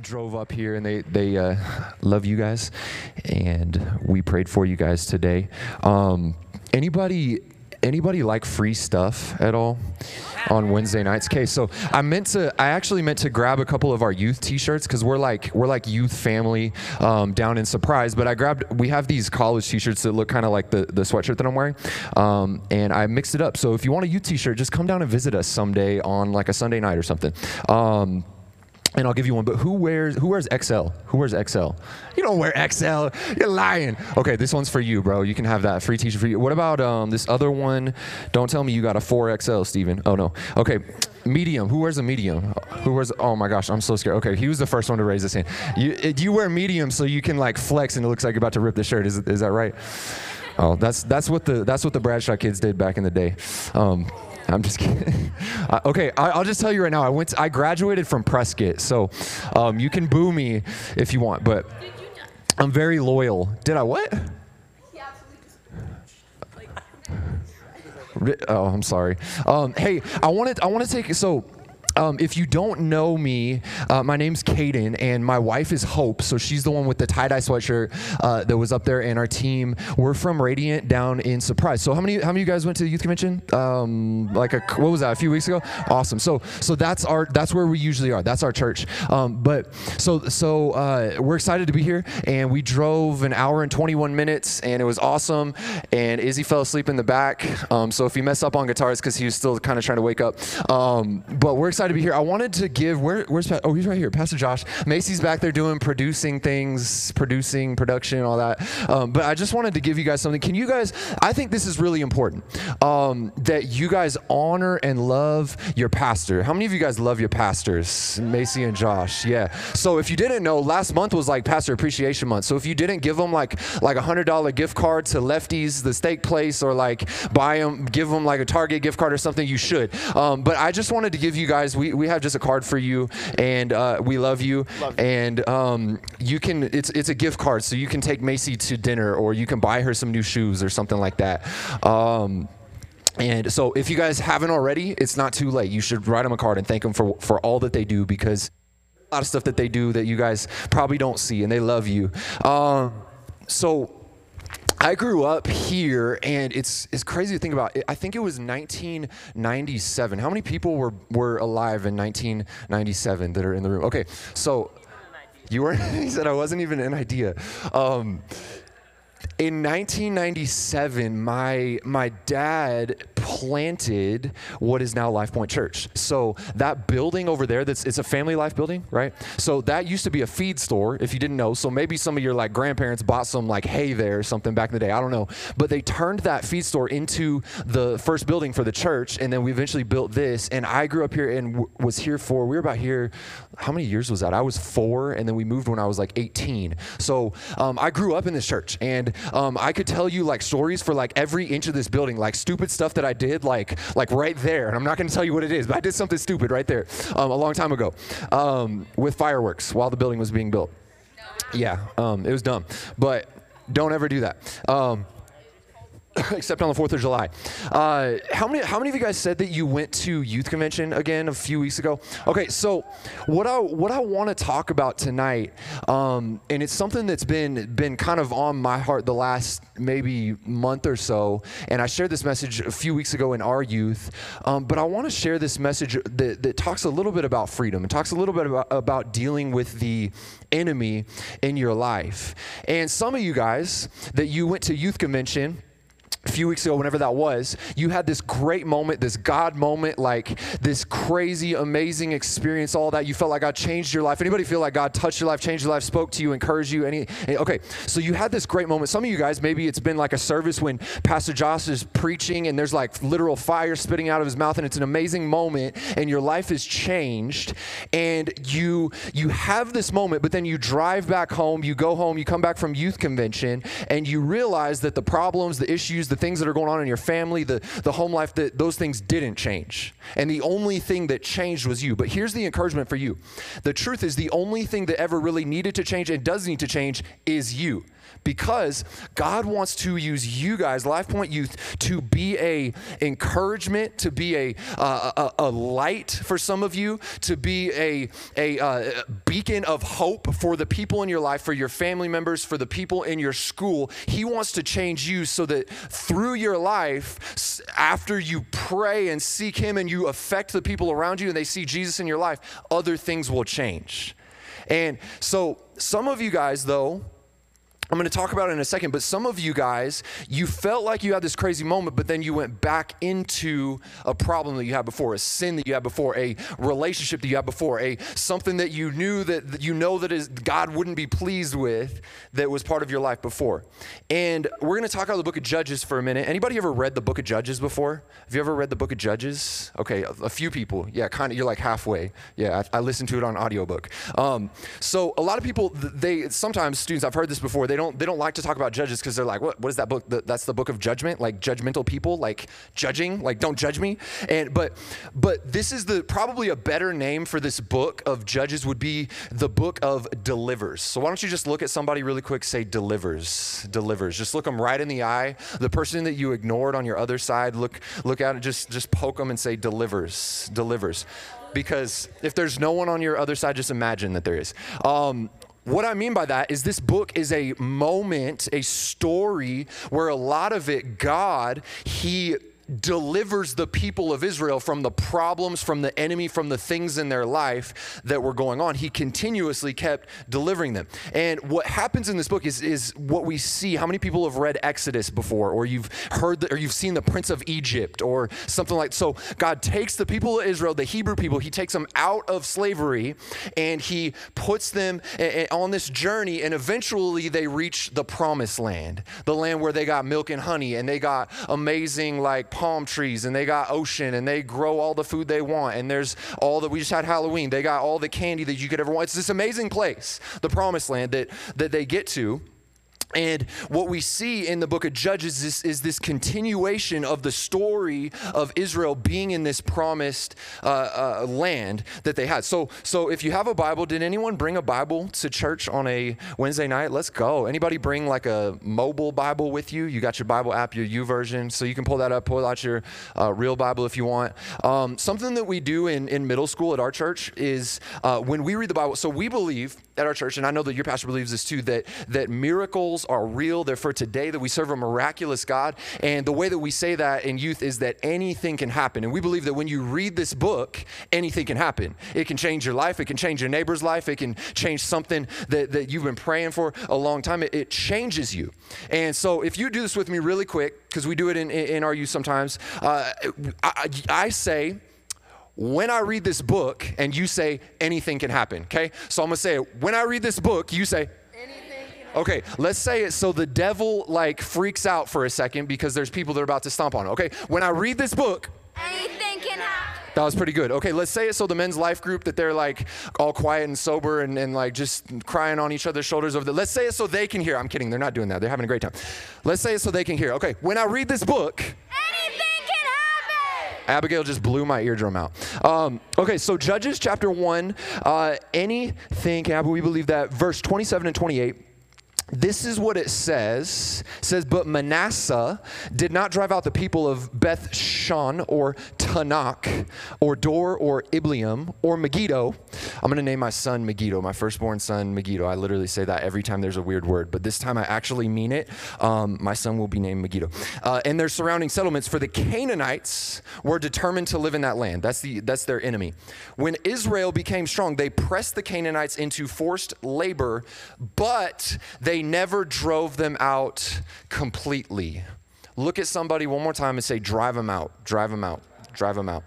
drove up here and they they uh, love you guys, and we prayed for you guys today. Um, anybody anybody like free stuff at all on Wednesday nights? Okay, so I meant to, I actually meant to grab a couple of our youth T-shirts because we're like we're like youth family um, down in Surprise. But I grabbed, we have these college T-shirts that look kind of like the the sweatshirt that I'm wearing, um, and I mixed it up. So if you want a youth T-shirt, just come down and visit us someday on like a Sunday night or something. Um, and I'll give you one. But who wears who wears XL? Who wears XL? You don't wear XL. You're lying. Okay, this one's for you, bro. You can have that free T-shirt for you. What about um, this other one? Don't tell me you got a 4XL, Steven. Oh no. Okay, medium. Who wears a medium? Who wears? Oh my gosh, I'm so scared. Okay, he was the first one to raise his hand. You you wear medium so you can like flex and it looks like you're about to rip the shirt. Is is that right? Oh, that's that's what the that's what the Bradshaw kids did back in the day. Um, I'm just kidding. uh, okay, I, will just tell you right now. I went. To, I graduated from Prescott, so um, you can boo me if you want, but I'm very loyal. Did I what? Oh, I'm sorry. Um, hey, I wanted I want to take so um, if you don't know me, uh, my name's Caden, and my wife is Hope. So she's the one with the tie dye sweatshirt uh, that was up there. And our team, we're from Radiant down in Surprise. So how many how many of you guys went to the youth convention? Um, like a what was that? A few weeks ago. Awesome. So so that's our that's where we usually are. That's our church. Um, but so so uh, we're excited to be here, and we drove an hour and 21 minutes, and it was awesome. And Izzy fell asleep in the back. Um, so if he messed up on guitars, because he was still kind of trying to wake up. Um, but we're excited to be here. I wanted to give where, where's oh he's right here, Pastor Josh. Macy's back there doing producing things, producing production, all that. Um, but I just wanted to give you guys something. Can you guys? I think this is really important um, that you guys honor and love your pastor. How many of you guys love your pastors, Macy and Josh? Yeah. So if you didn't know, last month was like Pastor Appreciation Month. So if you didn't give them like like a hundred dollar gift card to Lefty's, the steak place, or like buy them, give them like a Target gift card or something, you should. Um, but I just wanted to give you guys we, we have just a card for you, and uh, we love you. Love and um, you can it's it's a gift card, so you can take Macy to dinner, or you can buy her some new shoes or something like that. Um, and so, if you guys haven't already, it's not too late. You should write them a card and thank them for for all that they do because a lot of stuff that they do that you guys probably don't see, and they love you. Um, so I grew up here, and it's it's crazy to think about. I think it was 1997. How many people were were alive in 1997 that are in the room? Okay, so you were. he said I wasn't even an idea. Um, in 1997, my my dad planted what is now Life Point Church. So that building over there, that's it's a family life building, right? So that used to be a feed store, if you didn't know. So maybe some of your like grandparents bought some like hay there or something back in the day. I don't know. But they turned that feed store into the first building for the church, and then we eventually built this. And I grew up here and w- was here for we were about here. How many years was that? I was four, and then we moved when I was like 18. So um, I grew up in this church, and um, I could tell you like stories for like every inch of this building, like stupid stuff that I did, like like right there. And I'm not going to tell you what it is, but I did something stupid right there um, a long time ago um, with fireworks while the building was being built. Yeah, um, it was dumb, but don't ever do that. Except on the Fourth of July. Uh, how many? How many of you guys said that you went to youth convention again a few weeks ago? Okay, so what I what I want to talk about tonight, um, and it's something that's been been kind of on my heart the last maybe month or so, and I shared this message a few weeks ago in our youth, um, but I want to share this message that, that talks a little bit about freedom and talks a little bit about, about dealing with the enemy in your life. And some of you guys that you went to youth convention a few weeks ago, whenever that was, you had this great moment, this God moment, like this crazy, amazing experience, all that. You felt like God changed your life. Anybody feel like God touched your life, changed your life, spoke to you, encouraged you? Any? Okay, so you had this great moment. Some of you guys, maybe it's been like a service when Pastor Josh is preaching and there's like literal fire spitting out of his mouth, and it's an amazing moment, and your life is changed, and you you have this moment, but then you drive back home, you go home, you come back from youth convention, and you realize that the problems, the issues, the things that are going on in your family, the, the home life, that those things didn't change. And the only thing that changed was you. But here's the encouragement for you the truth is, the only thing that ever really needed to change and does need to change is you because God wants to use you guys, Life Point Youth, to be a encouragement, to be a, uh, a, a, light for some of you, to be a, a uh, beacon of hope for the people in your life, for your family members, for the people in your school. He wants to change you so that through your life, after you pray and seek Him and you affect the people around you and they see Jesus in your life, other things will change. And so, some of you guys, though, I'm going to talk about it in a second, but some of you guys, you felt like you had this crazy moment, but then you went back into a problem that you had before, a sin that you had before, a relationship that you had before, a something that you knew that, that you know that is God wouldn't be pleased with that was part of your life before. And we're going to talk about the book of Judges for a minute. Anybody ever read the book of Judges before? Have you ever read the book of Judges? Okay, a, a few people. Yeah, kind of. You're like halfway. Yeah, I, I listened to it on audiobook. Um, so a lot of people, they sometimes students, I've heard this before. They don't they don't like to talk about judges because they're like, what, what is that book? That's the book of judgment, like judgmental people, like judging, like don't judge me. And but but this is the probably a better name for this book of Judges would be the book of delivers. So why don't you just look at somebody really quick, say delivers, delivers. Just look them right in the eye. The person that you ignored on your other side, look look at it, just just poke them and say delivers, delivers because if there's no one on your other side, just imagine that there is. Um, what I mean by that is this book is a moment, a story where a lot of it, God, He delivers the people of Israel from the problems, from the enemy, from the things in their life that were going on. He continuously kept delivering them. And what happens in this book is, is what we see. How many people have read Exodus before, or you've heard, the, or you've seen the Prince of Egypt, or something like so? God takes the people of Israel, the Hebrew people, He takes them out of slavery, and He puts them on this journey, and eventually they reach the promised land, the land where they got milk and honey, and they got amazing like palm trees and they got ocean and they grow all the food they want and there's all that we just had Halloween. They got all the candy that you could ever want. It's this amazing place, the promised land that that they get to. And what we see in the book of Judges is, is, this continuation of the story of Israel being in this promised uh, uh, land that they had. So, so if you have a Bible, did anyone bring a Bible to church on a Wednesday night? Let's go. Anybody bring like a mobile Bible with you? You got your Bible app, your YouVersion, so you can pull that up, pull out your uh, real Bible if you want. Um, something that we do in, in middle school at our church is uh, when we read the Bible, so we believe at our church, and I know that your pastor believes this too, that, that miracles are real. They're for today, that we serve a miraculous God. And the way that we say that in youth is that anything can happen. And we believe that when you read this book, anything can happen. It can change your life, it can change your neighbor's life, it can change something that, that you've been praying for a long time. It, it changes you. And so if you do this with me really quick, because we do it in, in our youth sometimes, uh, I, I say, when I read this book, and you say anything can happen, okay? So I'm gonna say. When I read this book, you say Okay, let's say it so the devil like freaks out for a second because there's people that are about to stomp on it. Okay, when I read this book, anything can happen. That was pretty good. Okay, let's say it so the men's life group that they're like all quiet and sober and, and like just crying on each other's shoulders over there. Let's say it so they can hear. I'm kidding, they're not doing that. They're having a great time. Let's say it so they can hear. Okay, when I read this book, anything can happen. Abigail just blew my eardrum out. Um, okay, so Judges chapter 1, uh, anything, can Abba we believe that, verse 27 and 28 this is what it says. It says, But Manasseh did not drive out the people of Beth Shan or Taanach or Dor or Ibleam or Megiddo. I'm going to name my son Megiddo, my firstborn son Megiddo. I literally say that every time there's a weird word, but this time I actually mean it. Um, my son will be named Megiddo. Uh, and their surrounding settlements, for the Canaanites were determined to live in that land. That's, the, that's their enemy. When Israel became strong, they pressed the Canaanites into forced labor, but they they never drove them out completely. Look at somebody one more time and say, drive them out, drive them out, drive them out.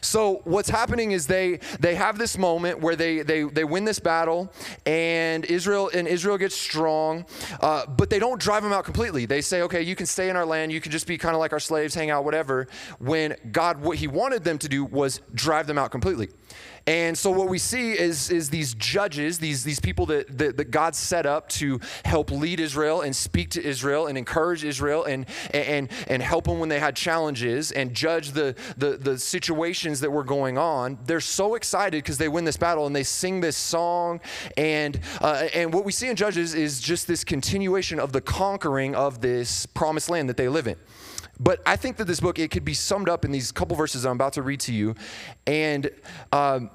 So what's happening is they they have this moment where they they they win this battle and Israel and Israel gets strong, uh, but they don't drive them out completely. They say, okay, you can stay in our land, you can just be kind of like our slaves, hang out, whatever. When God what He wanted them to do was drive them out completely. And so what we see is, is these judges, these, these people that, that, that God set up to help lead Israel and speak to Israel and encourage Israel and, and, and help them when they had challenges and judge the, the, the situations that were going on. They're so excited because they win this battle and they sing this song. And, uh, and what we see in Judges is just this continuation of the conquering of this promised land that they live in. But I think that this book, it could be summed up in these couple verses I'm about to read to you. And um,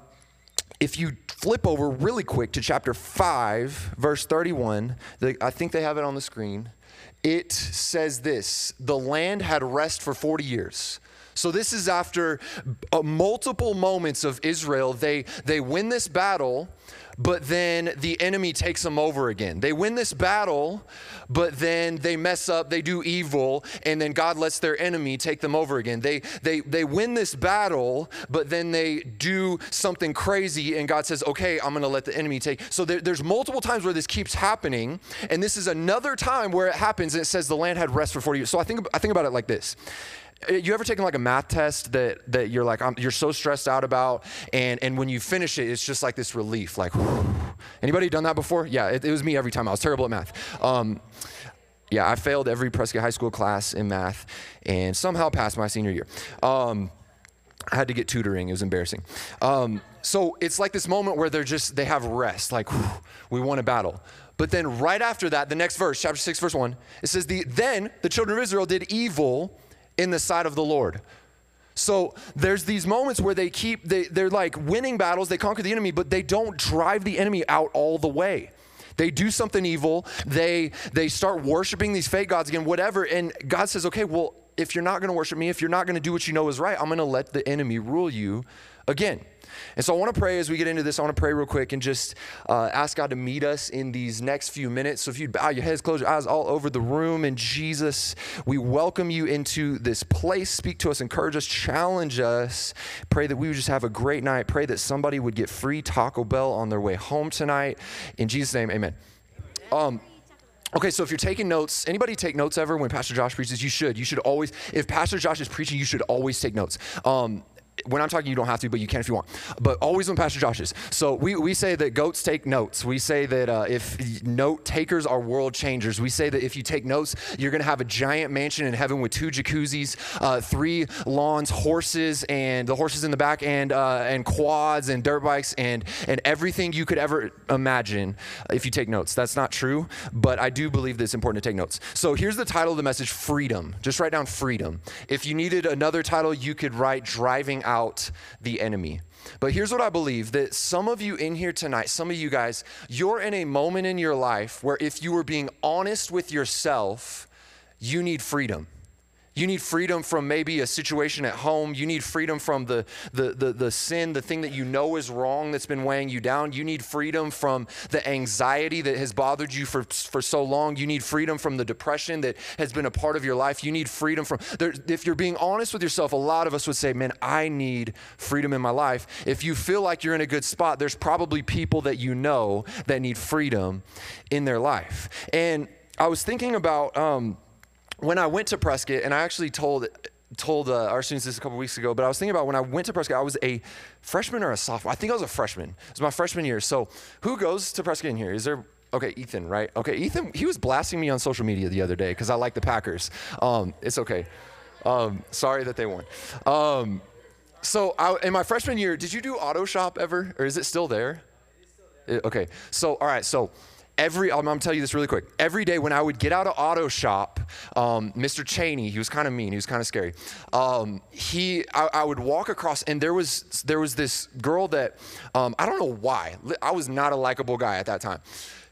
if you flip over really quick to chapter 5, verse 31, the, I think they have it on the screen. It says this The land had rest for 40 years. So this is after uh, multiple moments of Israel. They, they win this battle but then the enemy takes them over again. They win this battle, but then they mess up, they do evil, and then God lets their enemy take them over again. They they they win this battle, but then they do something crazy, and God says, "Okay, I'm going to let the enemy take." So there, there's multiple times where this keeps happening, and this is another time where it happens, and it says the land had rest for 40 years. So I think I think about it like this. Uh, you ever taken like a math test that that you're like I'm, you're so stressed out about and and when you finish it it's just like this relief like whew. anybody done that before? Yeah it, it, was me every time. I was terrible at math. Um, yeah i failed every prescott high school class in math and somehow passed my senior year. Um, i had to get tutoring. It was embarrassing. Um, so it's like this moment where they're just they have rest like whew, we won a battle. But then right after that the next verse chapter 6 verse 1 it says the then the children of israel did evil in the sight of the Lord. So there's these moments where they keep, they, they're like winning battles, they conquer the enemy, but they don't drive the enemy out all the way. They do something evil, they, they start worshiping these fake gods again, whatever. And God says, okay, well, if you're not going to worship me, if you're not going to do what you know is right, I'm going to let the enemy rule you again. And so I want to pray as we get into this. I want to pray real quick and just uh, ask God to meet us in these next few minutes. So if you bow your heads, close your eyes all over the room, and Jesus, we welcome you into this place. Speak to us, encourage us, challenge us. Pray that we would just have a great night. Pray that somebody would get free Taco Bell on their way home tonight. In Jesus' name, amen. Um, Okay, so if you're taking notes, anybody take notes ever when Pastor Josh preaches? You should. You should always, if Pastor Josh is preaching, you should always take notes. Um, when I'm talking, you don't have to, but you can if you want. But always when Pastor Josh is. So we, we say that goats take notes. We say that uh, if note takers are world changers. We say that if you take notes, you're going to have a giant mansion in heaven with two jacuzzis, uh, three lawns, horses, and the horses in the back, and uh, and quads and dirt bikes, and and everything you could ever imagine. If you take notes, that's not true, but I do believe that it's important to take notes. So here's the title of the message: Freedom. Just write down freedom. If you needed another title, you could write Driving out the enemy. But here's what I believe that some of you in here tonight, some of you guys, you're in a moment in your life where if you were being honest with yourself, you need freedom. You need freedom from maybe a situation at home. You need freedom from the, the, the, the, sin, the thing that you know is wrong that's been weighing you down. You need freedom from the anxiety that has bothered you for, for so long. You need freedom from the depression that has been a part of your life. You need freedom from, there, if you're being honest with yourself, a lot of us would say, man, I need freedom in my life. If you feel like you're in a good spot, there's probably people that you know that need freedom in their life. And I was thinking about, um, when I went to Prescott, and I actually told told uh, our students this a couple weeks ago, but I was thinking about when I went to Prescott, I was a freshman or a sophomore. I think I was a freshman. It was my freshman year. So who goes to Prescott in here? Is there Okay, Ethan, right? Okay, Ethan, he was blasting me on social media the other day because I like the Packers. Um, it's okay. Um, sorry that they won. Um, so I, in my freshman year, did you do auto shop ever, or is it still there? It, okay, so all right, so every I'm, I'm tell you this really quick. Every day when I would get out of auto shop, um, Mr. Cheney, he was kind of mean, he was kind of scary. Um, he, I, I, would walk across, and there was there was this girl that um, I don't know why. I was not a likable guy at that time.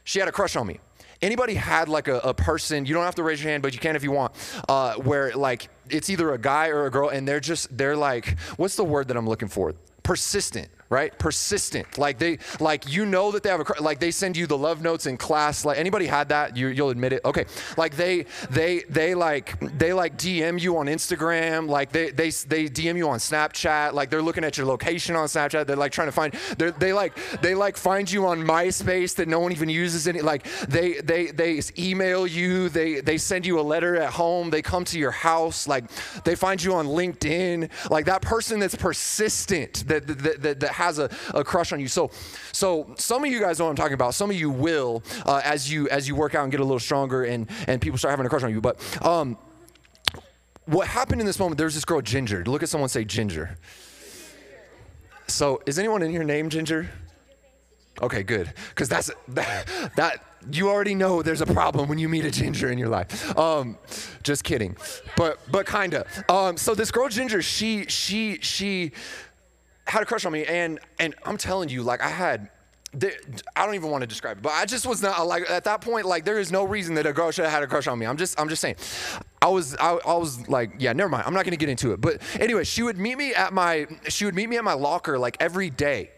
She had a crush on me. Anybody had like a, a person? You don't have to raise your hand, but you can if you want. Uh, where like it's either a guy or a girl, and they're just they're like, what's the word that I'm looking for? Persistent right? Persistent. Like they, like you know that they have a, like they send you the love notes in class. Like anybody had that? You, you'll admit it. Okay. Like they, they, they like, they like DM you on Instagram. Like they, they, they DM you on Snapchat. Like they're looking at your location on Snapchat. They're like trying to find, they like, they like find you on MySpace that no one even uses any. Like they, they, they email you. They, they send you a letter at home. They come to your house. Like they find you on LinkedIn. Like that person that's persistent that, that, that, that has a, a crush on you. So, so some of you guys know what I'm talking about. Some of you will uh, as you as you work out and get a little stronger and and people start having a crush on you. But um, what happened in this moment? There's this girl Ginger. Look at someone say Ginger. So, is anyone in here named Ginger? Okay, good. Because that's that, that you already know there's a problem when you meet a ginger in your life. Um, just kidding, but but kinda. Um, so this girl Ginger, she she she had a crush on me, and and I'm telling you, like I had. I don't even want to describe it, but I just was not like at that point. Like there is no reason that a girl should have had a crush on me. I'm just, I'm just saying. I was, I, I was like, yeah, never mind. I'm not gonna get into it. But anyway, she would meet me at my, she would meet me at my locker like every day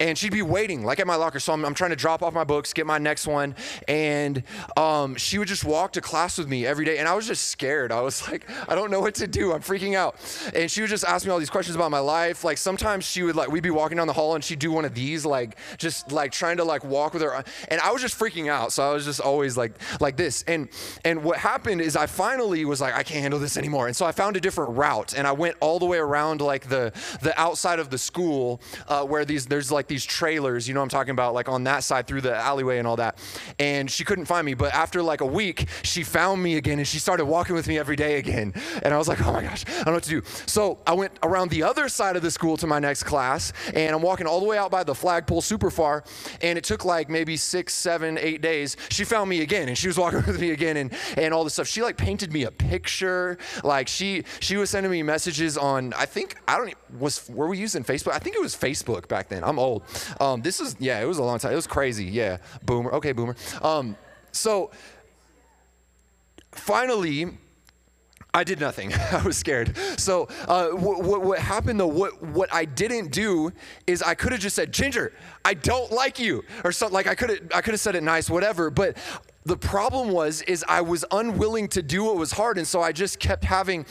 and she'd be waiting like at my locker. So i'm, I'm trying to drop off my books get my next one and um, she would just walk to class with me every day and i was just scared. I was like i don't know what to do. I'm freaking out. And she would just ask me all these questions about my life. Like sometimes she would like we'd be walking down the hall and she'd do one of these like just like trying to like walk with her and i was just freaking out. So i was just always like like this. And and what happened is i finally was like i can't handle this anymore. And so i found a different route and i went all the way around like the the outside of the school uh, where these there's like these trailers, you know I'm talking about, like on that side through the alleyway and all that. And she couldn't find me, but after like a week, she found me again and she started walking with me every day again. And I was like, oh my gosh, I don't know what to do. So I went around the other side of the school to my next class, and I'm walking all the way out by the flagpole super far. And it took like maybe six, seven, eight days. She found me again, and she was walking with me again, and and all this stuff. She like painted me a picture. Like she she was sending me messages on. I think I don't was were we using Facebook? I think it was Facebook back then. I'm old. Um, this is, yeah, it was a long time. It was crazy. Yeah. Boomer. Okay, boomer. Um, so finally, I did nothing. I was scared. So uh, what, what, what, happened though? What what I didn't do is I could have just said, Ginger, I don't like you, or something. Like I could have I could have said it nice, whatever. But the problem was is I was unwilling to do what was hard, and so I just kept having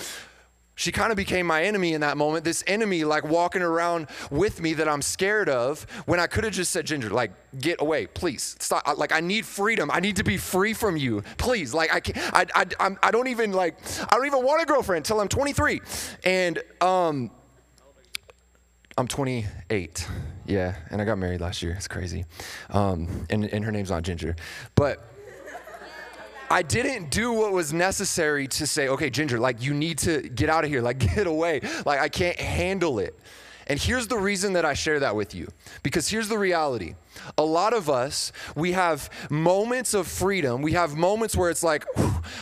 she kind of became my enemy in that moment. This enemy, like walking around with me that I'm scared of, when I could have just said, Ginger, like, get away, please. Stop. Like, I need freedom. I need to be free from you. Please. Like, I can't, I, I, I'm, I don't even, like, I don't even want a girlfriend until I'm 23. And, um, I'm 28. Yeah. And I got married last year. It's crazy. Um, and, and her name's not Ginger. But, I didn't do what was necessary to say, okay, Ginger, like you need to get out of here, like get away. Like I can't handle it. And here's the reason that I share that with you. Because here's the reality. A lot of us, we have moments of freedom. We have moments where it's like,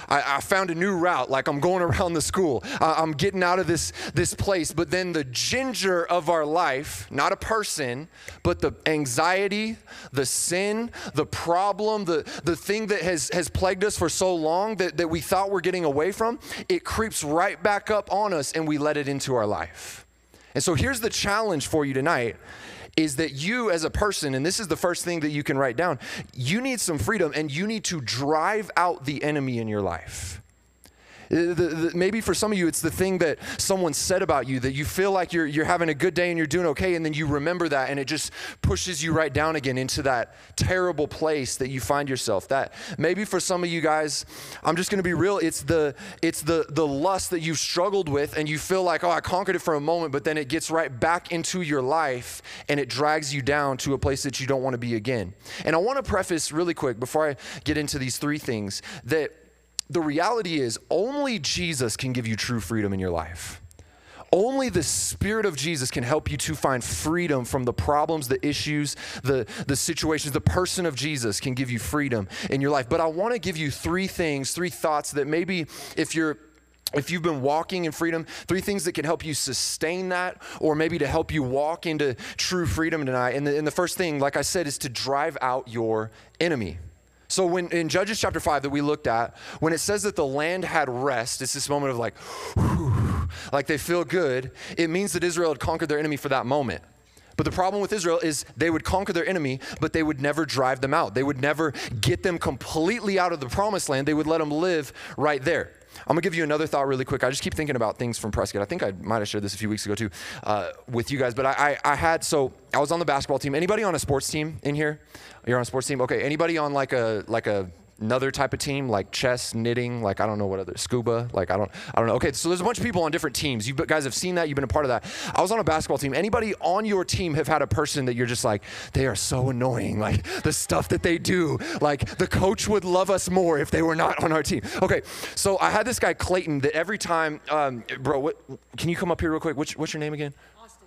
I, I, found a new route, like I'm going around the school. I'm getting out of this, this place. But then the ginger of our life, not a person, but the anxiety, the sin, the problem, the, the thing that has, has plagued us for so long that, that we thought we're getting away from, it creeps right back up on us and we let it into our life. And so here's the challenge for you tonight is that you as a person, and this is the first thing that you can write down, you need some freedom and you need to drive out the enemy in your life. Uh, the, the, maybe for some of you, it's the thing that someone said about you that you feel like you're, you're having a good day and you're doing okay, and then you remember that, and it just pushes you right down again into that terrible place that you find yourself. That maybe for some of you guys, I'm just going to be real. It's the it's the the lust that you've struggled with, and you feel like, oh, I conquered it for a moment, but then it gets right back into your life, and it drags you down to a place that you don't want to be again. And I want to preface really quick before I get into these three things that the reality is only Jesus can give you true freedom in your life. Only the Spirit of Jesus can help you to find freedom from the problems, the issues, the, the situations. The person of Jesus can give you freedom in your life. But I want to give you three things, three thoughts that maybe if you're if you've been walking in freedom, three things that can help you sustain that, or maybe to help you walk into true freedom tonight. And the, and the first thing, like I said, is to drive out your enemy. So when in Judges chapter 5 that we looked at, when it says that the land had rest, it's this moment of like, whew, like they feel good, it means that Israel had conquered their enemy for that moment. But the problem with Israel is they would conquer their enemy, but they would never drive them out. They would never get them completely out of the promised land. They would let them live right there. I'm gonna give you another thought really quick. I just keep thinking about things from Prescott. I think I might have shared this a few weeks ago too uh, with you guys. But I, I, I, had so I was on the basketball team. Anybody on a sports team in here? You're on a sports team. Okay. Anybody on like a like a another type of team like chess, knitting, like I don't know what other scuba, like I don't I don't know. Okay, so there's a bunch of people on different teams. You guys have seen that. You've been a part of that. I was on a basketball team. Anybody on your team have had a person that you're just like they are so annoying, like the stuff that they do. Like the coach would love us more if they were not on our team. Okay, so I had this guy Clayton that every time, um, bro, what, can you come up here real quick? What's, what's your name again?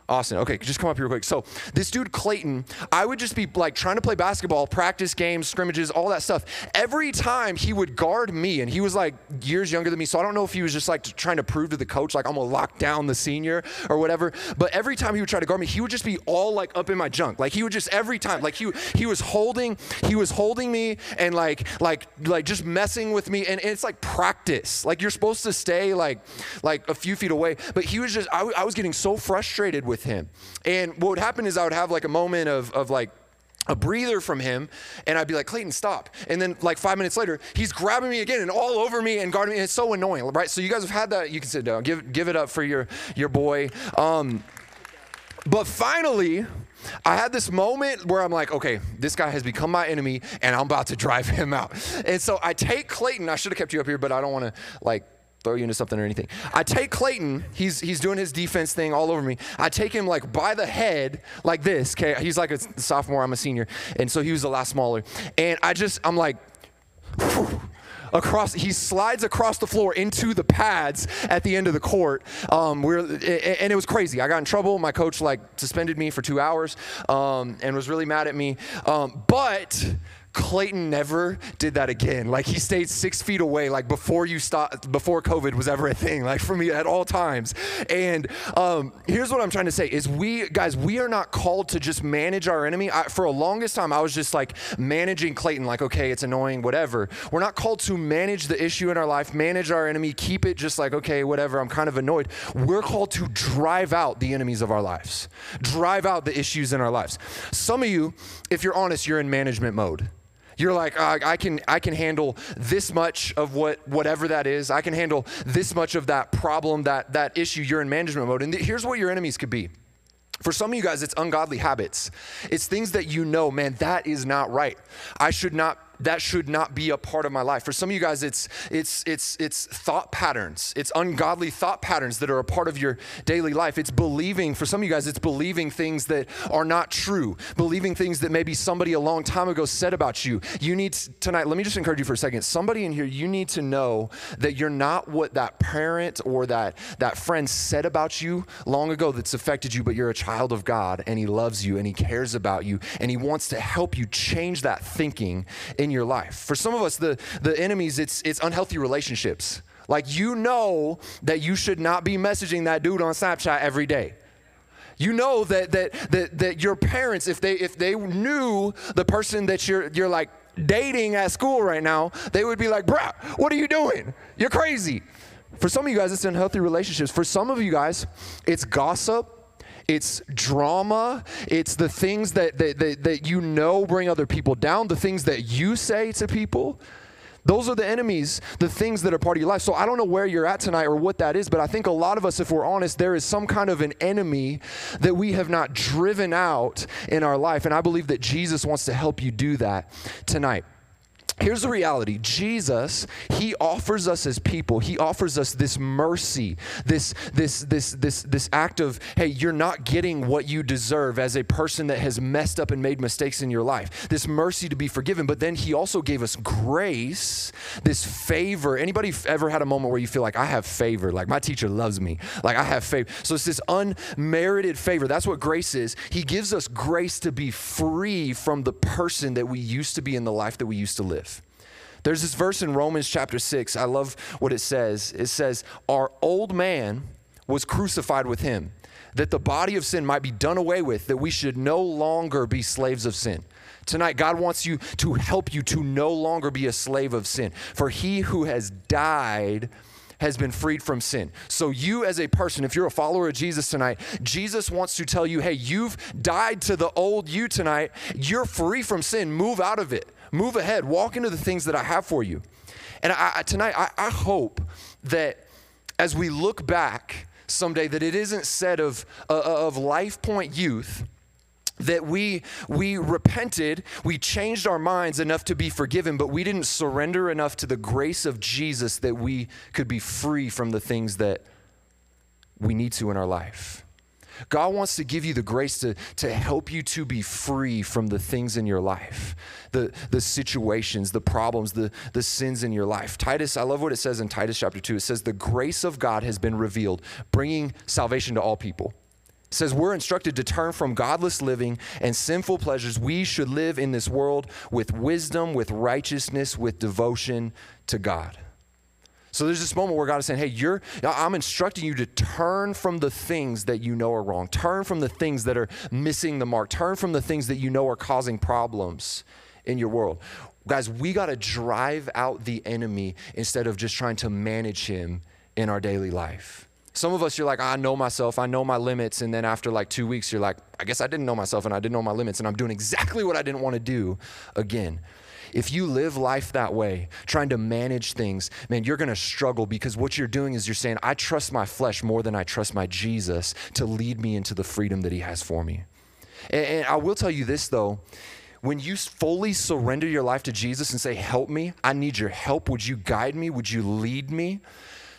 Austin. Okay, just come up here real quick. So this dude Clayton, I would just be like trying to play basketball, practice games, scrimmages, all that stuff. Every time he would guard me, and he was like years younger than me, so I don't know if he was just like trying to prove to the coach like I'm gonna lock down the senior or whatever. But every time he would try to guard me, he would just be all like up in my junk. Like he would just every time, like he he was holding, he was holding me and like like like just messing with me, and, and it's like practice. Like you're supposed to stay like like a few feet away, but he was just I, I was getting so frustrated with with him. And what would happen is I would have like a moment of, of like, a breather from him, and I'd be like, Clayton, stop. And then, like five minutes later, he's grabbing me again and all over me and guarding me. It's so annoying, right? So you guys have had that. You can sit down. Give give it up for your your boy. Um, but finally, I had this moment where I'm like, okay, this guy has become my enemy, and I'm about to drive him out. And so I take Clayton. I should have kept you up here, but I don't want to like throw you into something or anything. I take Clayton, he's he's doing his defense thing all over me. I take him like by the head, like this. Okay, he's like a sophomore, I'm a senior, and so he was a lot smaller. And I just, I'm like. Whew, across he slides across the floor into the pads at the end of the court um, we're, and it was crazy i got in trouble my coach like suspended me for two hours um, and was really mad at me um, but Clayton never did that again. Like he stayed six feet away, like before you stop, before COVID was ever a thing. Like for me at all times. And um, here's what I'm trying to say: is we guys, we are not called to just manage our enemy. I, for a longest time, I was just like managing Clayton. Like okay, it's annoying, whatever. We're not called to manage the issue in our life, manage our enemy, keep it just like okay, whatever. I'm kind of annoyed. We're called to drive out the enemies of our lives, drive out the issues in our lives. Some of you, if you're honest, you're in management mode. You're like, uh, I can I can handle this much of what whatever that is. I can handle this much of that problem, that that issue. You're in management mode. And th- here's what your enemies could be. For some of you guys, it's ungodly habits. It's things that you know, man, that is not right. I should not that should not be a part of my life. For some of you guys, it's it's it's it's thought patterns. It's ungodly thought patterns that are a part of your daily life. It's believing. For some of you guys, it's believing things that are not true. Believing things that maybe somebody a long time ago said about you. You need to, tonight. Let me just encourage you for a second. Somebody in here, you need to know that you're not what that parent or that that friend said about you long ago that's affected you, but you're a child of God and He loves you and He cares about you and He wants to help you change that thinking in in your life. For some of us, the, the enemies, it's, it's unhealthy relationships. Like you know that you should not be messaging that dude on Snapchat every day. You know that that that that your parents, if they if they knew the person that you're you're like dating at school right now, they would be like, bruh, what are you doing? You're crazy. For some of you guys, it's unhealthy relationships. For some of you guys, it's gossip it's drama, it's the things that, that, that, that you know bring other people down, the things that you say to people. Those are the enemies, the things that are part of your life. So I don't know where you're at tonight or what that is, but I think a lot of us, if we're honest, there is some kind of an enemy that we have not driven out in our life. And I believe that Jesus wants to help you do that tonight. Here's the reality Jesus, He offers us as people, He offers us this mercy, this, this, this, this, this act of, hey, you're not getting what you deserve as a person that has messed up and made mistakes in your life. This mercy to be forgiven. But then He also gave us grace, this favor. Anybody ever had a moment where you feel like, I have favor? Like my teacher loves me. Like I have favor. So it's this unmerited favor. That's what grace is. He gives us grace to be free from the person that we used to be in the life that we used to live. There's this verse in Romans chapter 6. I love what it says. It says, Our old man was crucified with him, that the body of sin might be done away with, that we should no longer be slaves of sin. Tonight, God wants you to help you to no longer be a slave of sin. For he who has died, has been freed from sin. So, you as a person, if you're a follower of Jesus tonight, Jesus wants to tell you, hey, you've died to the old you tonight. You're free from sin. Move out of it. Move ahead. Walk into the things that I have for you. And I, tonight, I, I hope that as we look back someday, that it isn't said of, uh, of Life Point Youth that we we repented we changed our minds enough to be forgiven but we didn't surrender enough to the grace of jesus that we could be free from the things that we need to in our life god wants to give you the grace to, to help you to be free from the things in your life the, the situations the problems the, the sins in your life titus i love what it says in titus chapter 2 it says the grace of god has been revealed bringing salvation to all people it says we're instructed to turn from godless living and sinful pleasures. We should live in this world with wisdom, with righteousness, with devotion to God. So there's this moment where God is saying, Hey, you're I'm instructing you to turn from the things that you know are wrong. Turn from the things that are missing the mark. Turn from the things that you know are causing problems in your world. Guys, we got to drive out the enemy instead of just trying to manage him in our daily life. Some of us, you're like, I know myself, I know my limits. And then after like two weeks, you're like, I guess I didn't know myself and I didn't know my limits, and I'm doing exactly what I didn't want to do again. If you live life that way, trying to manage things, man, you're going to struggle because what you're doing is you're saying, I trust my flesh more than I trust my Jesus to lead me into the freedom that he has for me. And, and I will tell you this though when you fully surrender your life to Jesus and say, Help me, I need your help. Would you guide me? Would you lead me?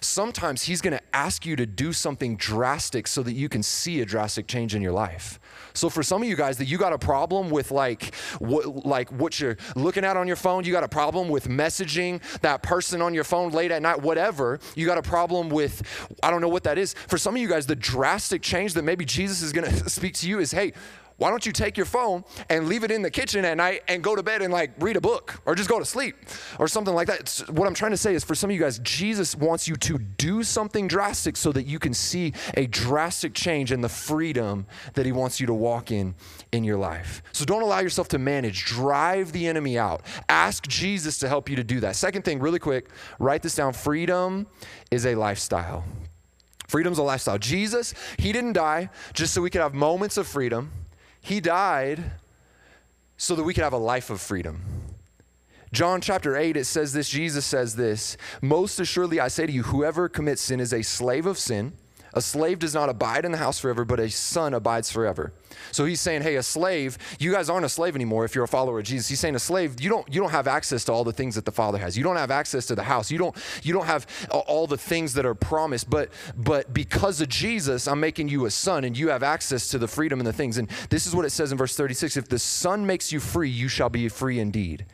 sometimes He's going to ask you to do something drastic so that you can see a drastic change in your life. So for some of you guys that you got a problem with like what like what you're looking at on your phone, you got a problem with messaging that person on your phone late at night, whatever. You got a problem with I don't know what that is. For some of you guys, the drastic change that maybe Jesus is going to speak to you is, hey, why don't you take your phone and leave it in the kitchen at night and go to bed and like read a book or just go to sleep or something like that? It's, what I'm trying to say is for some of you guys, Jesus wants you to do something drastic so that you can see a drastic change in the freedom that he wants you to walk in in your life. So don't allow yourself to manage, drive the enemy out. Ask Jesus to help you to do that. Second thing, really quick, write this down freedom is a lifestyle. Freedom's a lifestyle. Jesus, he didn't die just so we could have moments of freedom. He died so that we could have a life of freedom. John chapter 8, it says this Jesus says this Most assuredly, I say to you, whoever commits sin is a slave of sin. A slave does not abide in the house forever, but a son abides forever. So he's saying, hey, a slave, you guys aren't a slave anymore if you're a follower of Jesus. He's saying a slave, you don't you don't have access to all the things that the Father has. You don't have access to the house. You don't you don't have all the things that are promised. But but because of Jesus, I'm making you a son and you have access to the freedom and the things. And this is what it says in verse 36. If the son makes you free, you shall be free indeed.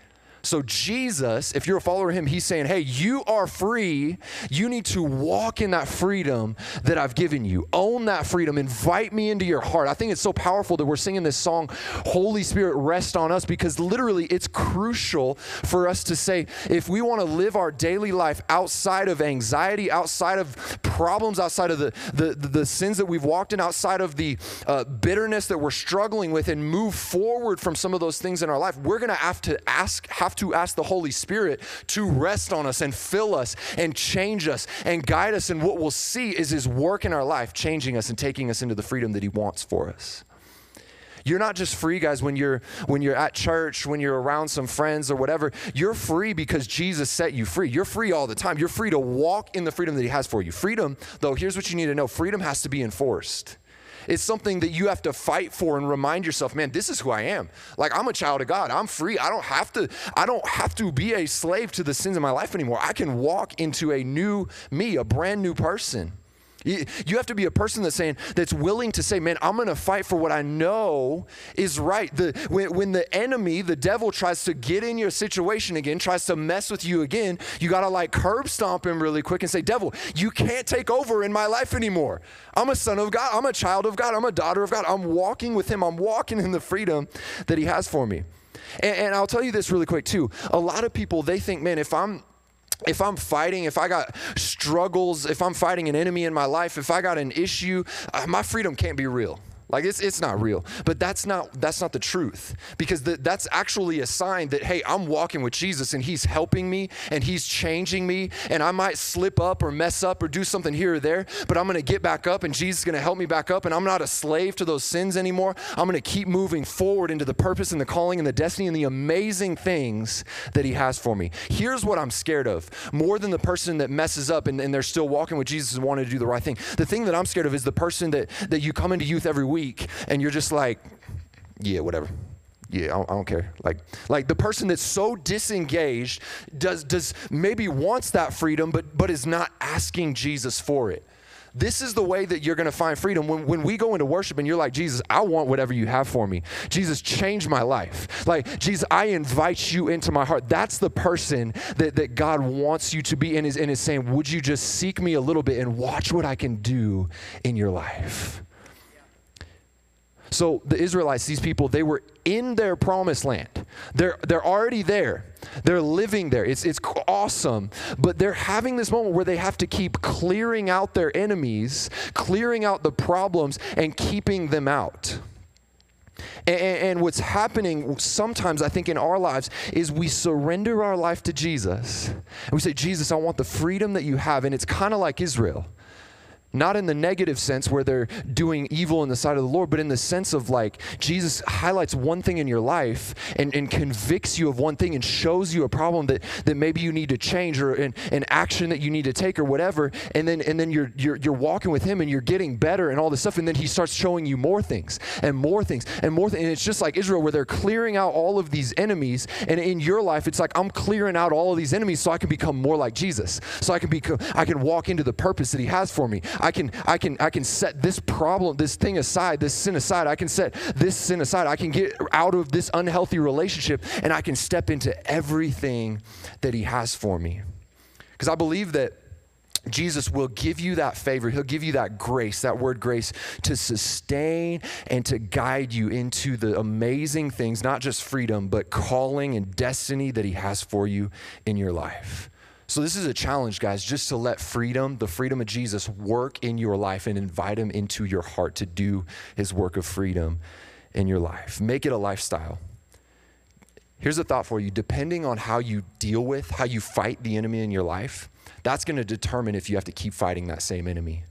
So, Jesus, if you're a follower of him, he's saying, Hey, you are free. You need to walk in that freedom that I've given you. Own that freedom. Invite me into your heart. I think it's so powerful that we're singing this song, Holy Spirit, rest on us, because literally it's crucial for us to say, if we want to live our daily life outside of anxiety, outside of problems, outside of the, the, the sins that we've walked in, outside of the uh, bitterness that we're struggling with, and move forward from some of those things in our life, we're going to have to ask, have to ask the Holy Spirit to rest on us and fill us and change us and guide us. And what we'll see is His work in our life, changing us and taking us into the freedom that He wants for us. You're not just free, guys, when you're when you're at church, when you're around some friends or whatever. You're free because Jesus set you free. You're free all the time. You're free to walk in the freedom that He has for you. Freedom, though, here's what you need to know: freedom has to be enforced. It's something that you have to fight for and remind yourself, man, this is who I am. Like I'm a child of God. I'm free. I don't have to I don't have to be a slave to the sins of my life anymore. I can walk into a new me, a brand new person. You have to be a person that's saying that's willing to say, "Man, I'm going to fight for what I know is right." The, when, when the enemy, the devil, tries to get in your situation again, tries to mess with you again, you got to like curb stomp him really quick and say, "Devil, you can't take over in my life anymore. I'm a son of God. I'm a child of God. I'm a daughter of God. I'm walking with Him. I'm walking in the freedom that He has for me." And, and I'll tell you this really quick too. A lot of people they think, "Man, if I'm if I'm fighting, if I got struggles, if I'm fighting an enemy in my life, if I got an issue, uh, my freedom can't be real. Like it's, it's not real. But that's not that's not the truth. Because the, that's actually a sign that hey, I'm walking with Jesus and he's helping me and he's changing me and I might slip up or mess up or do something here or there, but I'm going to get back up and Jesus is going to help me back up and I'm not a slave to those sins anymore. I'm going to keep moving forward into the purpose and the calling and the destiny and the amazing things that he has for me. Here's what I'm scared of. More than the person that messes up and, and they're still walking with Jesus and wanting to do the right thing. The thing that I'm scared of is the person that that you come into youth every week week and you're just like, yeah, whatever. Yeah, I don't, I don't care. Like, like the person that's so disengaged does does maybe wants that freedom, but but is not asking Jesus for it. This is the way that you're going to find freedom. When, when we go into worship and you're like, Jesus, I want whatever you have for me. Jesus, change my life. Like, Jesus, I invite you into my heart. That's the person that, that God wants you to be and is, and is saying, Would you just seek me a little bit and watch what I can do in your life? So the Israelites, these people, they were in their promised land. They're, they're already there. They're living there. It's, it's awesome. But they're having this moment where they have to keep clearing out their enemies, clearing out the problems, and keeping them out. And, and, what's happening sometimes, I think, in our lives is we surrender our life to Jesus. And we say, Jesus, I want the freedom that you have. And it's kind of like Israel not in the negative sense where they're doing evil in the sight of the Lord, but in the sense of like Jesus highlights one thing in your life and, and convicts you of one thing and shows you a problem that, that maybe you need to change or an, an action that you need to take or whatever. And then and then you're, you're you're walking with him and you're getting better and all this stuff. And then he starts showing you more things and more things and more things. And it's just like Israel where they're clearing out all of these enemies. And in your life, it's like I'm clearing out all of these enemies so I can become more like Jesus. So I can become I can walk into the purpose that he has for me. I can, I can, I can set this problem, this thing aside, this sin aside. I can set this sin aside. I can get out of this unhealthy relationship and I can step into everything that He has for me. Because I believe that Jesus will give you that favor. He'll give you that grace, that word grace, to sustain and to guide you into the amazing things, not just freedom, but calling and destiny that He has for you in your life. So, this is a challenge, guys, just to let freedom, the freedom of Jesus, work in your life and invite Him into your heart to do His work of freedom in your life. Make it a lifestyle. Here's a thought for you depending on how you deal with, how you fight the enemy in your life, that's going to determine if you have to keep fighting that same enemy.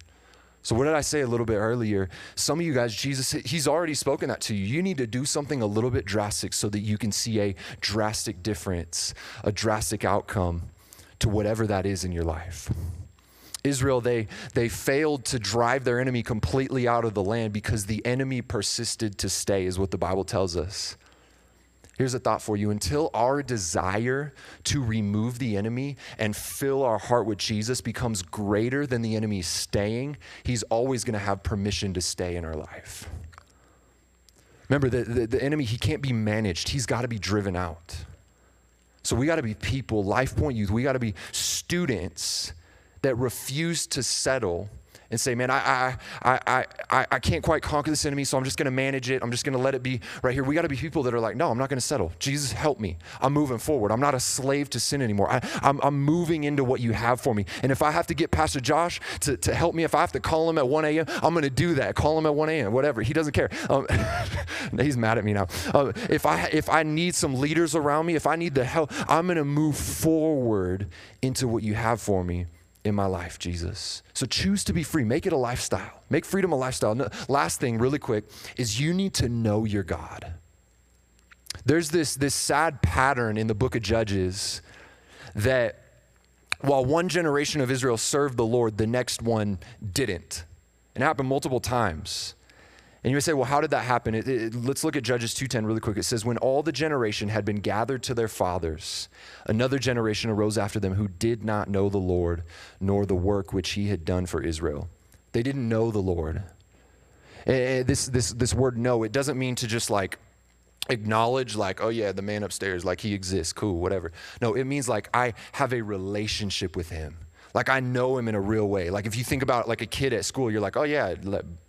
So, what did I say a little bit earlier? Some of you guys, Jesus, He's already spoken that to you. You need to do something a little bit drastic so that you can see a drastic difference, a drastic outcome to whatever that is in your life. Israel, they, they failed to drive their enemy completely out of the land because the enemy persisted to stay, is what the Bible tells us. Here's a thought for you. Until our desire to remove the enemy and fill our heart with Jesus becomes greater than the enemy staying, he's always going to have permission to stay in our life. Remember, the, the, the enemy, he can't be managed, he's got to be driven out. So we got to be people, Life Point Youth, we got to be students that refuse to settle and say, man, I, I, I, I, I can't quite conquer this enemy, so I'm just going to manage it. I'm just going to let it be right here. We got to be people that are like, no, I'm not going to settle. Jesus, help me. I'm moving forward. I'm not a slave to sin anymore. I, I'm, I'm moving into what you have for me. And if I have to get Pastor Josh to, to help me, if I have to call him at 1 a.m., I'm going to do that. Call him at 1 a.m., whatever. He doesn't care. Um, he's mad at me now. Uh, if, I, if I need some leaders around me, if I need the help, I'm going to move forward into what you have for me in my life, Jesus. So choose to be free. Make it a lifestyle. Make freedom a lifestyle. No, last thing, really quick, is you need to know your God. There's this, this sad pattern in the book of Judges that while one generation of Israel served the Lord, the next one didn't. It happened multiple times. And you would say, well, how did that happen? It, it, let's look at Judges 2.10 really quick. It says, when all the generation had been gathered to their fathers, another generation arose after them who did not know the Lord, nor the work which he had done for Israel. They didn't know the Lord. And this, this, this word know, it doesn't mean to just like acknowledge like oh yeah the man upstairs like he exists cool whatever no it means like i have a relationship with him like I know him in a real way. Like if you think about like a kid at school, you're like, oh yeah,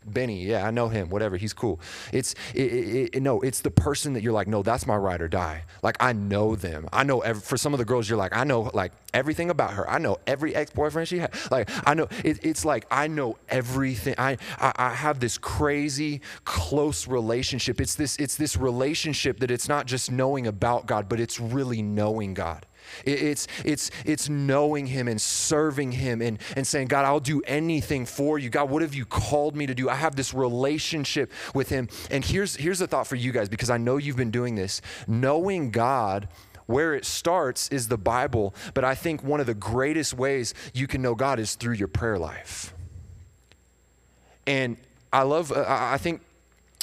Benny, yeah, I know him, whatever, he's cool. It's it, it, it, no, it's the person that you're like, no, that's my ride or die. Like I know them. I know every, for some of the girls, you're like, I know like everything about her. I know every ex boyfriend she had. Like I know it's like I know everything. I, I I have this crazy close relationship. It's this it's this relationship that it's not just knowing about God, but it's really knowing God. It's, it's, it's knowing Him and serving Him and, and saying, God, I'll do anything for you. God, what have you called me to do? I have this relationship with Him. And here's, here's a thought for you guys because I know you've been doing this. Knowing God where it starts is the Bible, but I think one of the greatest ways you can know God is through your prayer life. And I love, uh, I think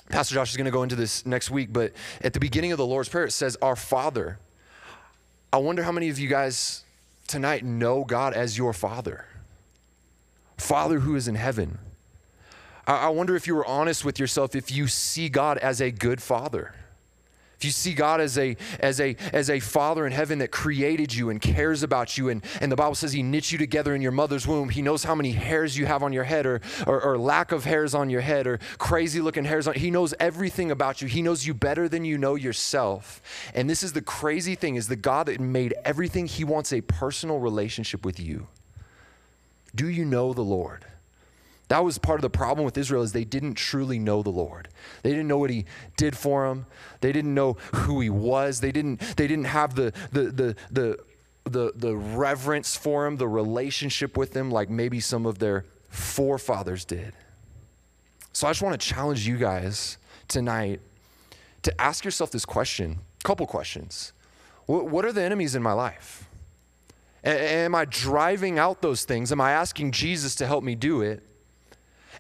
Pastor Josh is going to go into this next week, but at the beginning of the Lord's Prayer, it says, Our Father. I wonder how many of you guys tonight know God as your Father. Father who is in heaven. I wonder if you were honest with yourself if you see God as a good father. If you see God as a, as a, as a father in heaven that created you and cares about you, and, and the Bible says he knit you together in your mother's womb, he knows how many hairs you have on your head or, or, or lack of hairs on your head or crazy looking hairs on, he knows everything about you. He knows you better than you know yourself. And this is the crazy thing is the God that made everything, he wants a personal relationship with you. Do you know the Lord? That was part of the problem with Israel is they didn't truly know the Lord. They didn't know what he did for them. They didn't know who he was. They didn't, they didn't have the, the, the, the, the, the reverence for him, the relationship with him like maybe some of their forefathers did. So I just want to challenge you guys tonight to ask yourself this question, a couple questions. What are the enemies in my life? Am I driving out those things? Am I asking Jesus to help me do it?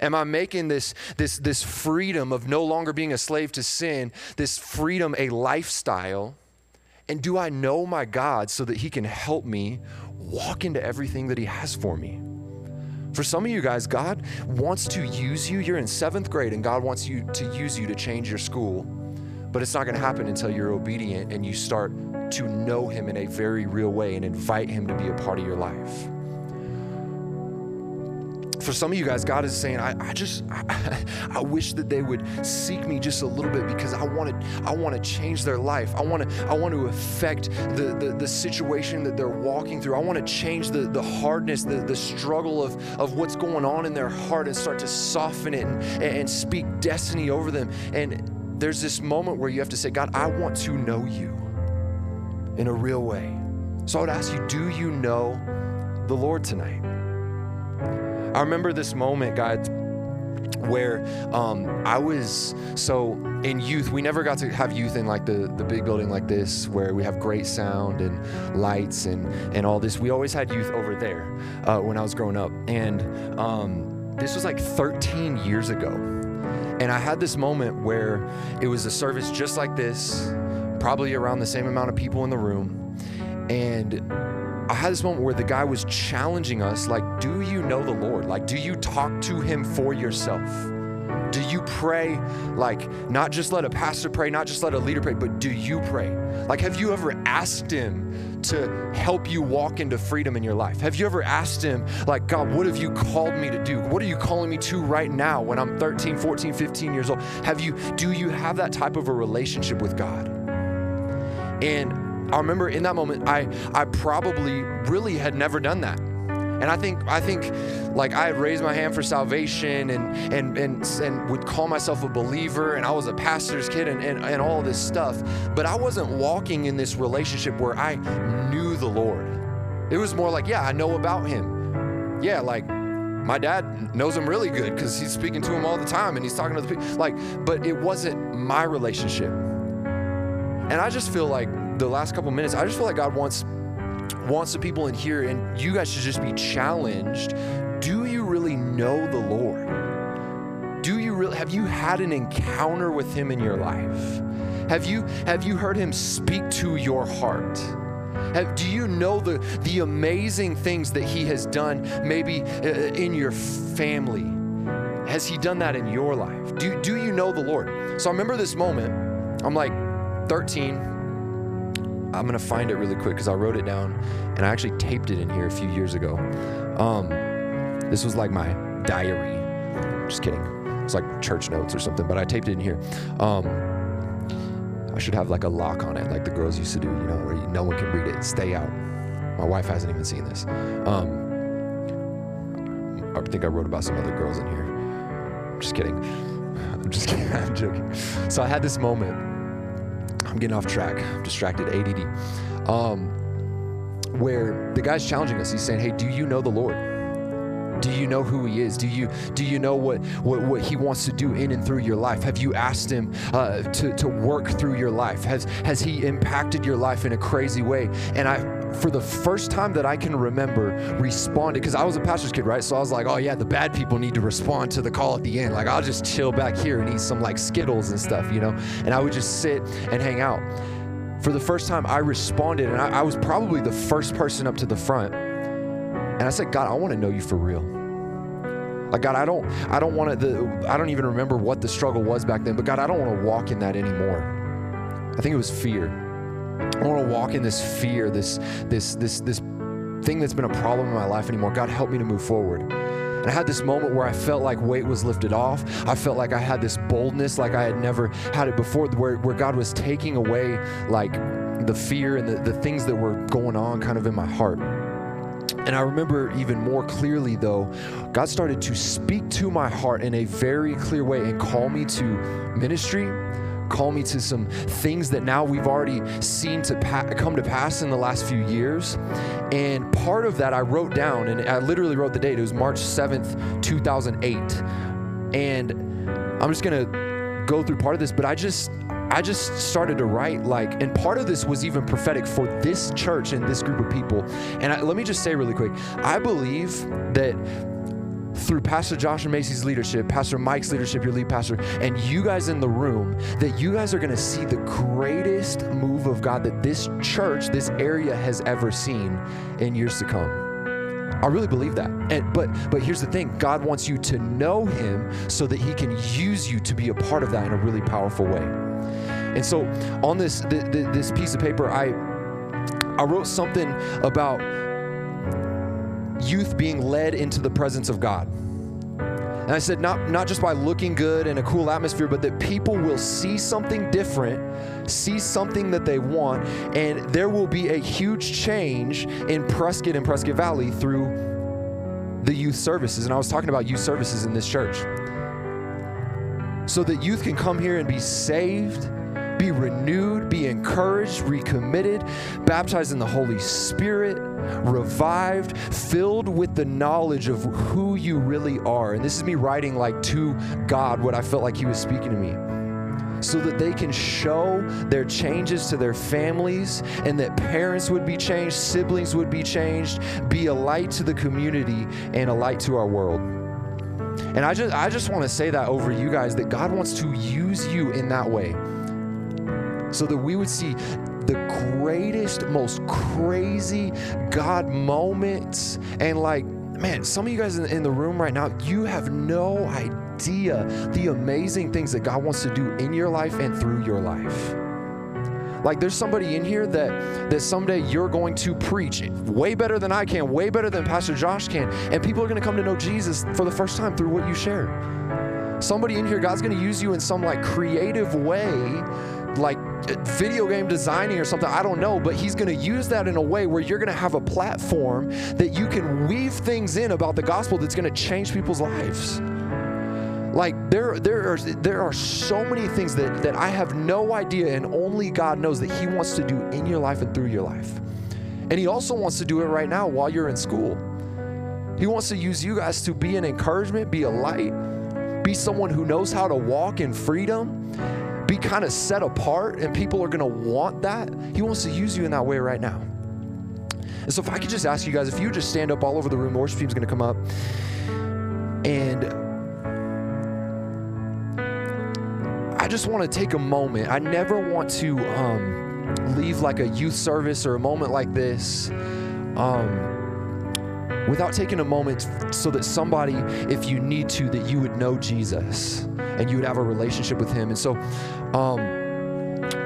Am I making this, this, this freedom of no longer being a slave to sin, this freedom a lifestyle? And do I know my God so that He can help me walk into everything that He has for me? For some of you guys, God wants to use you. You're in seventh grade and God wants you to use you to change your school. But it's not going to happen until you're obedient and you start to know Him in a very real way and invite Him to be a part of your life for some of you guys, God is saying, I, I just, I, I, wish that they would seek me just a little bit because I want to, I want to change their life. I want to, I want to affect the, the, the situation that they're walking through. I want to change the, the hardness, the, the struggle of, of what's going on in their heart and start to soften it and, and speak destiny over them. And there's this moment where you have to say, God, I want to know you in a real way. So I would ask you, do you know the Lord tonight? I remember this moment, God, where um, I was so in youth. We never got to have youth in like the the big building like this, where we have great sound and lights and and all this. We always had youth over there uh, when I was growing up, and um, this was like 13 years ago. And I had this moment where it was a service just like this, probably around the same amount of people in the room, and I had this moment where the guy was challenging us like, do you know the Lord? Like, do you talk to him for yourself? Do you pray, like, not just let a pastor pray, not just let a leader pray, but do you pray? Like, have you ever asked him to help you walk into freedom in your life? Have you ever asked him, like, God, what have you called me to do? What are you calling me to right now when I'm 13, 14, 15 years old? Have you, do you have that type of a relationship with God? And I remember in that moment, I, I probably really had never done that. And I think I think like I had raised my hand for salvation and and and, and would call myself a believer and I was a pastor's kid and, and, and all this stuff. But I wasn't walking in this relationship where I knew the Lord. It was more like, yeah, I know about him. Yeah, like my dad knows him really good because he's speaking to him all the time and he's talking to the people. Like, but it wasn't my relationship. And I just feel like the last couple minutes, I just feel like God wants wants the people in here, and you guys should just be challenged. Do you really know the Lord? Do you really have you had an encounter with Him in your life? Have you have you heard Him speak to your heart? Have, do you know the the amazing things that He has done? Maybe uh, in your family. Has He done that in your life? Do do you know the Lord? So I remember this moment. I'm like 13, I'm gonna find it really quick because I wrote it down and I actually taped it in here a few years ago. Um, this was like my diary. Just kidding. It's like church notes or something, but I taped it in here. Um, I should have like a lock on it, like the girls used to do, you know, where no one can read it. Stay out. My wife hasn't even seen this. Um, I think I wrote about some other girls in here. Just kidding. I'm just kidding. I'm joking. So I had this moment I'm getting off track. I'm distracted. ADD. Um, where the guy's challenging us. He's saying, "Hey, do you know the Lord? Do you know who He is? Do you do you know what what, what He wants to do in and through your life? Have you asked Him uh, to to work through your life? Has has He impacted your life in a crazy way?" And I for the first time that I can remember, responded because I was a pastor's kid, right? So I was like, oh yeah, the bad people need to respond to the call at the end. Like I'll just chill back here and eat some like Skittles and stuff, you know? And I would just sit and hang out. For the first time, I responded, and I, I was probably the first person up to the front. And I said, God, I want to know you for real. Like God, I don't, I don't want to. I don't even remember what the struggle was back then. But God, I don't want to walk in that anymore. I think it was fear. I want to walk in this fear, this, this, this, this thing that's been a problem in my life anymore. God, help me to move forward. And I had this moment where I felt like weight was lifted off. I felt like I had this boldness like I had never had it before, where, where God was taking away like the fear and the, the things that were going on kind of in my heart. And I remember even more clearly, though, God started to speak to my heart in a very clear way and call me to ministry, call me to some things that now we've already seen to pa- come to pass in the last few years. And part of that I wrote down, and I literally wrote the date. It was March 7th, 2008. And I'm just going to go through part of this, but I just I just started to write like, and part of this was even prophetic for this church and this group of people. And I, let me just say really quick, I believe that through Pastor Josh and Macy's leadership, Pastor Mike's leadership, your lead pastor, and you guys in the room, that you guys are going to see the greatest move of God that this church, this area has ever seen in years to come. I really believe that. And but but here's the thing, God wants you to know him so that he can use you to be a part of that in a really powerful way. And so on this this piece of paper I I wrote something about youth being led into the presence of God. And I said, not, not just by looking good and a cool atmosphere, but that people will see something different, see something that they want, and there will be a huge change in Prescott and Prescott Valley through the youth services. And I was talking about youth services in this church. So that youth can come here and be saved be renewed, be encouraged, recommitted, baptized in the Holy Spirit, revived, filled with the knowledge of who you really are. And this is me writing like to God what I felt like He was speaking to me so that they can show their changes to their families and that parents would be changed, siblings would be changed, be a light to the community and a light to our world. And I just I just want to say that over you guys that God wants to use you in that way so that we would see the greatest, most crazy God moments. And like, man, some of you guys in, in the room right now, you have no idea the amazing things that God wants to do in your life and through your life. Like there's somebody in here that that someday you're going to preach way better than I can, way better than Pastor Josh can, and people are going to come to know Jesus for the first time through what you share. Somebody in here, God's going to use you in some like creative way, like video game designing or something, I don't know, but he's going to use that in a way where you're going to have a platform that you can weave things in about the gospel that's going to change people's lives. Like there, there are there are so many things that, that I have no idea, and only God knows that He wants to do in your life and through your life. And He also wants to do it right now while you're in school. He wants to use you guys to be an encouragement, be a light, be someone who knows how to walk in freedom be kind of set apart and people are going to want that. He wants to use you in that way right now. And so, if I could just ask you guys, if you just stand up all over the room, worship team's going to come up. And I just want to take a moment. I never want to um, leave like a youth service or a moment like this um, without taking a moment so that somebody, if you need to, that you would know Jesus and you would have a relationship with Him. And so, um,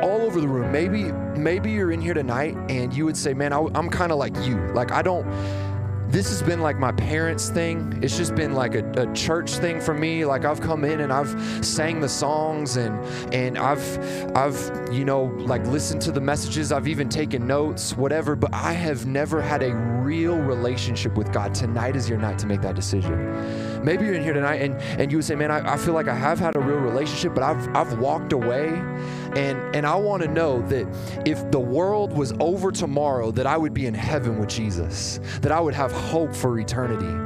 all over the room, maybe maybe you're in here tonight and you would say, "Man, I, I'm kind of like you. Like I don't." This has been like my parents' thing. It's just been like a, a, church thing for me. Like I've come in and I've sang the songs and and I've I've you know like listened to the messages. I've even taken notes, whatever. But I have never had a real relationship with God. Tonight is your night to make that decision. Maybe you're in here tonight and and you would say, man, I, I feel like I have had a real relationship, but I've I've walked away, and and I want to know that if the world was over tomorrow, that I would be in heaven with Jesus, that I would have hope for eternity.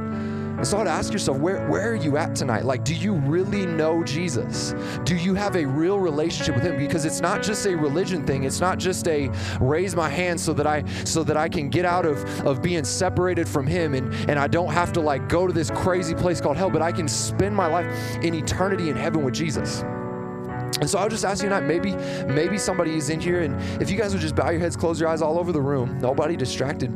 And so I'd ask yourself, where, where are you at tonight? Like, do you really know Jesus? Do you have a real relationship with him? Because it's not just a religion thing. It's not just a raise my hand so that I so that I can get out of, of being separated from him and, and I don't have to like go to this crazy place called hell, but I can spend my life in eternity in heaven with Jesus. And so I'll just ask you tonight, maybe, maybe somebody is in here, and if you guys would just bow your heads, close your eyes all over the room, nobody distracted.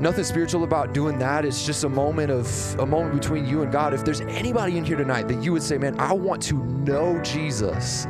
Nothing spiritual about doing that. It's just a moment of a moment between you and God. If there's anybody in here tonight that you would say, man, I want to know Jesus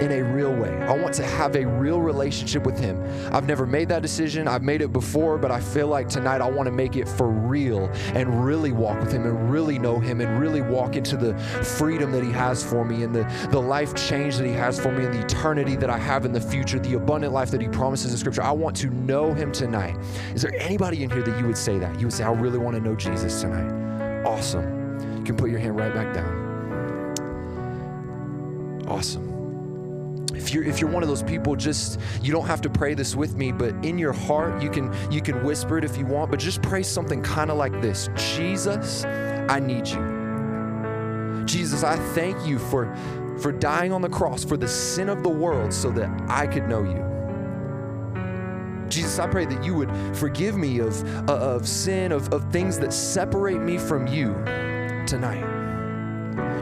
in a real way. I want to have a real relationship with Him. I've never made that decision. I've made it before, but I feel like tonight I want to make it for real and really walk with Him and really know Him and really walk into the freedom that He has for me and the, the life change that He has for me and the eternity that I have in the future, the abundant life that He promises in Scripture. I want to know Him tonight. Is there anybody in here that you would say that? You would say, I really want to know Jesus tonight. Awesome. You can put your hand right back down. Awesome if you're if you're one of those people just you don't have to pray this with me but in your heart you can you can whisper it if you want but just pray something kind of like this. Jesus i need you. Jesus i thank you for for dying on the cross for the sin of the world so that i could know you. Jesus, I pray that you would forgive me of, of sin, of, of things that separate me from you tonight.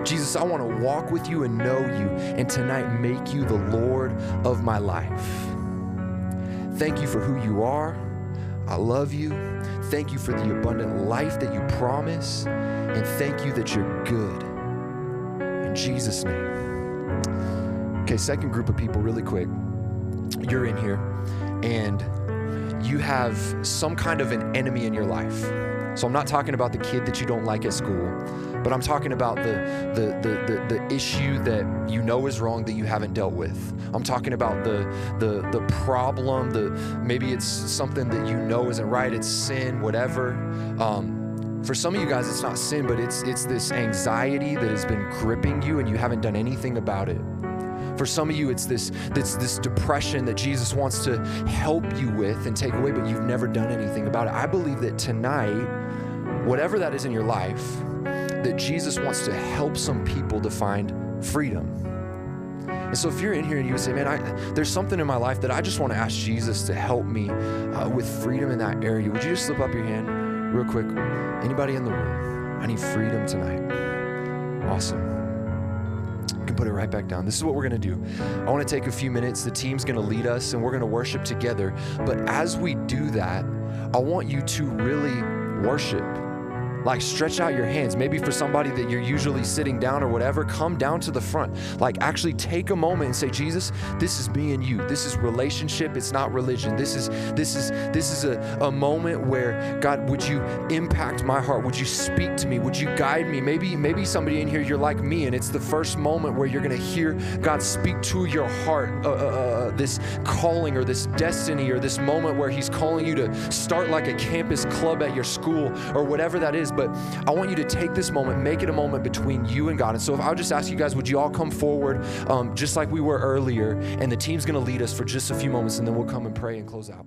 Jesus, I want to walk with you and know you, and tonight make you the Lord of my life. Thank you for who you are. I love you. Thank you for the abundant life that you promise, and thank you that you're good. In Jesus' name. Okay, second group of people, really quick. You're in here, and you have some kind of an enemy in your life. So I'm not talking about the kid that you don't like at school but I'm talking about the, the, the, the, the issue that you know is wrong that you haven't dealt with. I'm talking about the, the, the problem, the, maybe it's something that you know isn't right, it's sin, whatever. Um, for some of you guys, it's not sin, but it's, it's this anxiety that has been gripping you and you haven't done anything about it. For some of you, it's this, this, this depression that Jesus wants to help you with and take away, but you've never done anything about it. I believe that tonight, whatever that is in your life, that Jesus wants to help some people to find freedom. And so, if you're in here and you say, Man, I, there's something in my life that I just want to ask Jesus to help me uh, with freedom in that area, would you just slip up your hand real quick? Anybody in the room? I need freedom tonight. Awesome. Put it right back down. This is what we're going to do. I want to take a few minutes. The team's going to lead us and we're going to worship together. But as we do that, I want you to really worship like, stretch out your hands. Maybe for somebody that you're usually sitting down or whatever, come down to the front. Like, actually take a moment and say, Jesus, this is me and you. This is relationship. It's not religion. This is this is this is a, a moment where God, would you impact my heart? Would you speak to me? Would you guide me? Maybe maybe somebody in here you're like me, and it's the first moment where you're gonna hear God speak to your heart. Uh, uh, uh, this calling or this destiny or this moment where He's calling you to start like a campus club at your school or whatever that is but I want you to take this moment, make it a moment between you and God. And so if I'll just ask you guys, would you all come forward um, just like we were earlier? And the team's going to lead us for just a few moments, and then we'll come and pray and close out.